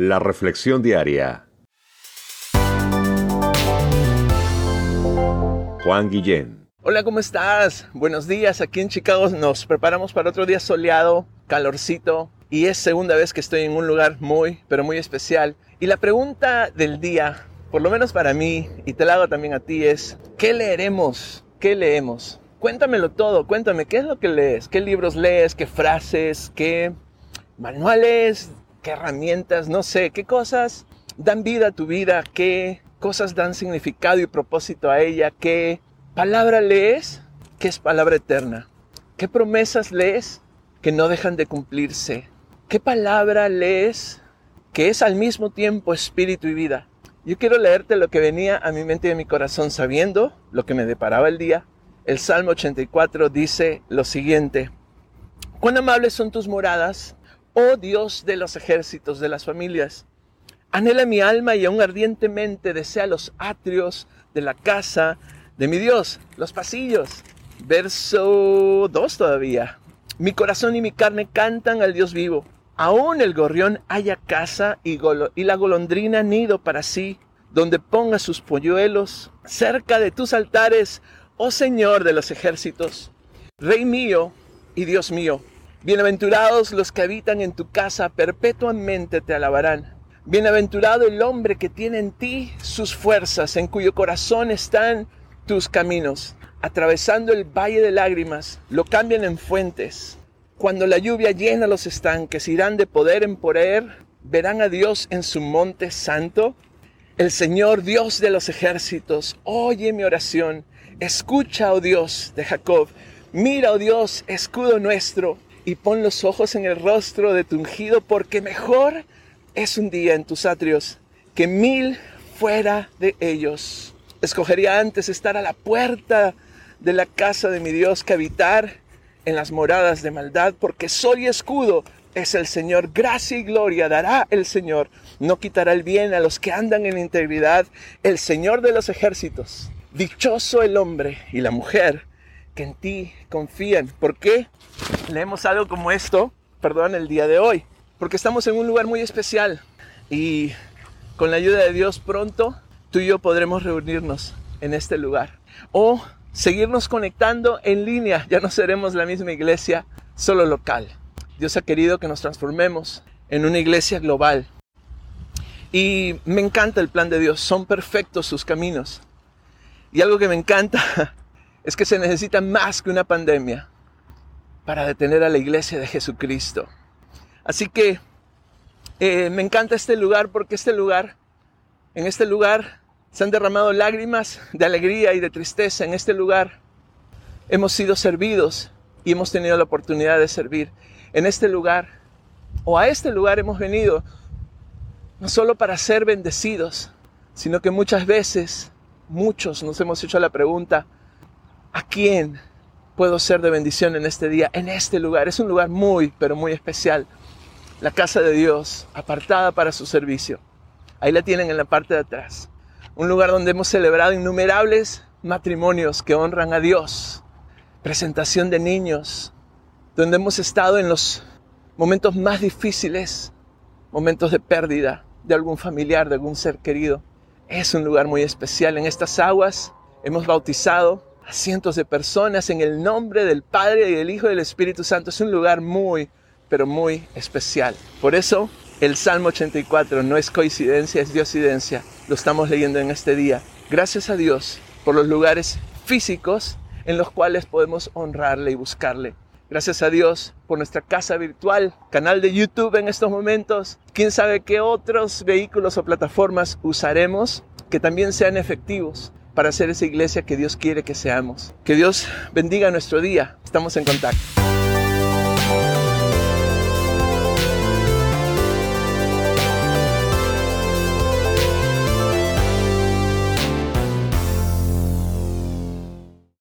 La Reflexión Diaria. Juan Guillén. Hola, ¿cómo estás? Buenos días. Aquí en Chicago nos preparamos para otro día soleado, calorcito, y es segunda vez que estoy en un lugar muy, pero muy especial. Y la pregunta del día, por lo menos para mí, y te la hago también a ti, es, ¿qué leeremos? ¿Qué leemos? Cuéntamelo todo, cuéntame, ¿qué es lo que lees? ¿Qué libros lees? ¿Qué frases? ¿Qué manuales? Herramientas, no sé, qué cosas dan vida a tu vida, qué cosas dan significado y propósito a ella, qué palabra lees que es palabra eterna, qué promesas lees que no dejan de cumplirse, qué palabra lees que es al mismo tiempo espíritu y vida. Yo quiero leerte lo que venía a mi mente y a mi corazón sabiendo lo que me deparaba el día. El Salmo 84 dice lo siguiente, cuán amables son tus moradas, oh Dios de los ejércitos de las familias. Anhela mi alma y aún ardientemente desea los atrios de la casa de mi Dios, los pasillos. Verso 2 todavía. Mi corazón y mi carne cantan al Dios vivo. Aún el gorrión haya casa y, y la golondrina nido para sí, donde ponga sus polluelos, cerca de tus altares, oh Señor de los ejércitos, Rey mío y Dios mío. Bienaventurados los que habitan en tu casa, perpetuamente te alabarán. Bienaventurado el hombre que tiene en ti sus fuerzas, en cuyo corazón están tus caminos. Atravesando el valle de lágrimas, lo cambian en fuentes. Cuando la lluvia llena los estanques, irán de poder en poder, verán a Dios en su monte santo. El Señor Dios de los ejércitos, oye mi oración, escucha, oh Dios de Jacob, mira, oh Dios, escudo nuestro y pon los ojos en el rostro de tu ungido, porque mejor es un día en tus atrios que mil fuera de ellos. Escogería antes estar a la puerta de la casa de mi Dios que habitar en las moradas de maldad, porque sol y escudo es el Señor. Gracia y gloria dará el Señor. No quitará el bien a los que andan en integridad. El Señor de los ejércitos. Dichoso el hombre y la mujer que en ti confían. ¿Por qué leemos algo como esto? Perdón, el día de hoy. Porque estamos en un lugar muy especial y con la ayuda de Dios pronto tú y yo podremos reunirnos en este lugar. O seguirnos conectando en línea. Ya no seremos la misma iglesia, solo local. Dios ha querido que nos transformemos en una iglesia global. Y me encanta el plan de Dios. Son perfectos sus caminos. Y algo que me encanta es que se necesita más que una pandemia para detener a la iglesia de Jesucristo. Así que eh, me encanta este lugar porque este lugar, en este lugar se han derramado lágrimas de alegría y de tristeza. En este lugar hemos sido servidos y hemos tenido la oportunidad de servir. En este lugar o a este lugar hemos venido no solo para ser bendecidos, sino que muchas veces, muchos nos hemos hecho la pregunta, ¿A quién puedo ser de bendición en este día, en este lugar? Es un lugar muy, pero muy especial. La casa de Dios, apartada para su servicio. Ahí la tienen en la parte de atrás. Un lugar donde hemos celebrado innumerables matrimonios que honran a Dios. Presentación de niños. Donde hemos estado en los momentos más difíciles. Momentos de pérdida de algún familiar, de algún ser querido. Es un lugar muy especial. En estas aguas hemos bautizado cientos de personas en el nombre del Padre y del Hijo y del Espíritu Santo. Es un lugar muy, pero muy especial. Por eso el Salmo 84 no es coincidencia, es diosidencia. Lo estamos leyendo en este día. Gracias a Dios por los lugares físicos en los cuales podemos honrarle y buscarle. Gracias a Dios por nuestra casa virtual, canal de YouTube en estos momentos. Quién sabe qué otros vehículos o plataformas usaremos que también sean efectivos para ser esa iglesia que Dios quiere que seamos. Que Dios bendiga nuestro día. Estamos en contacto.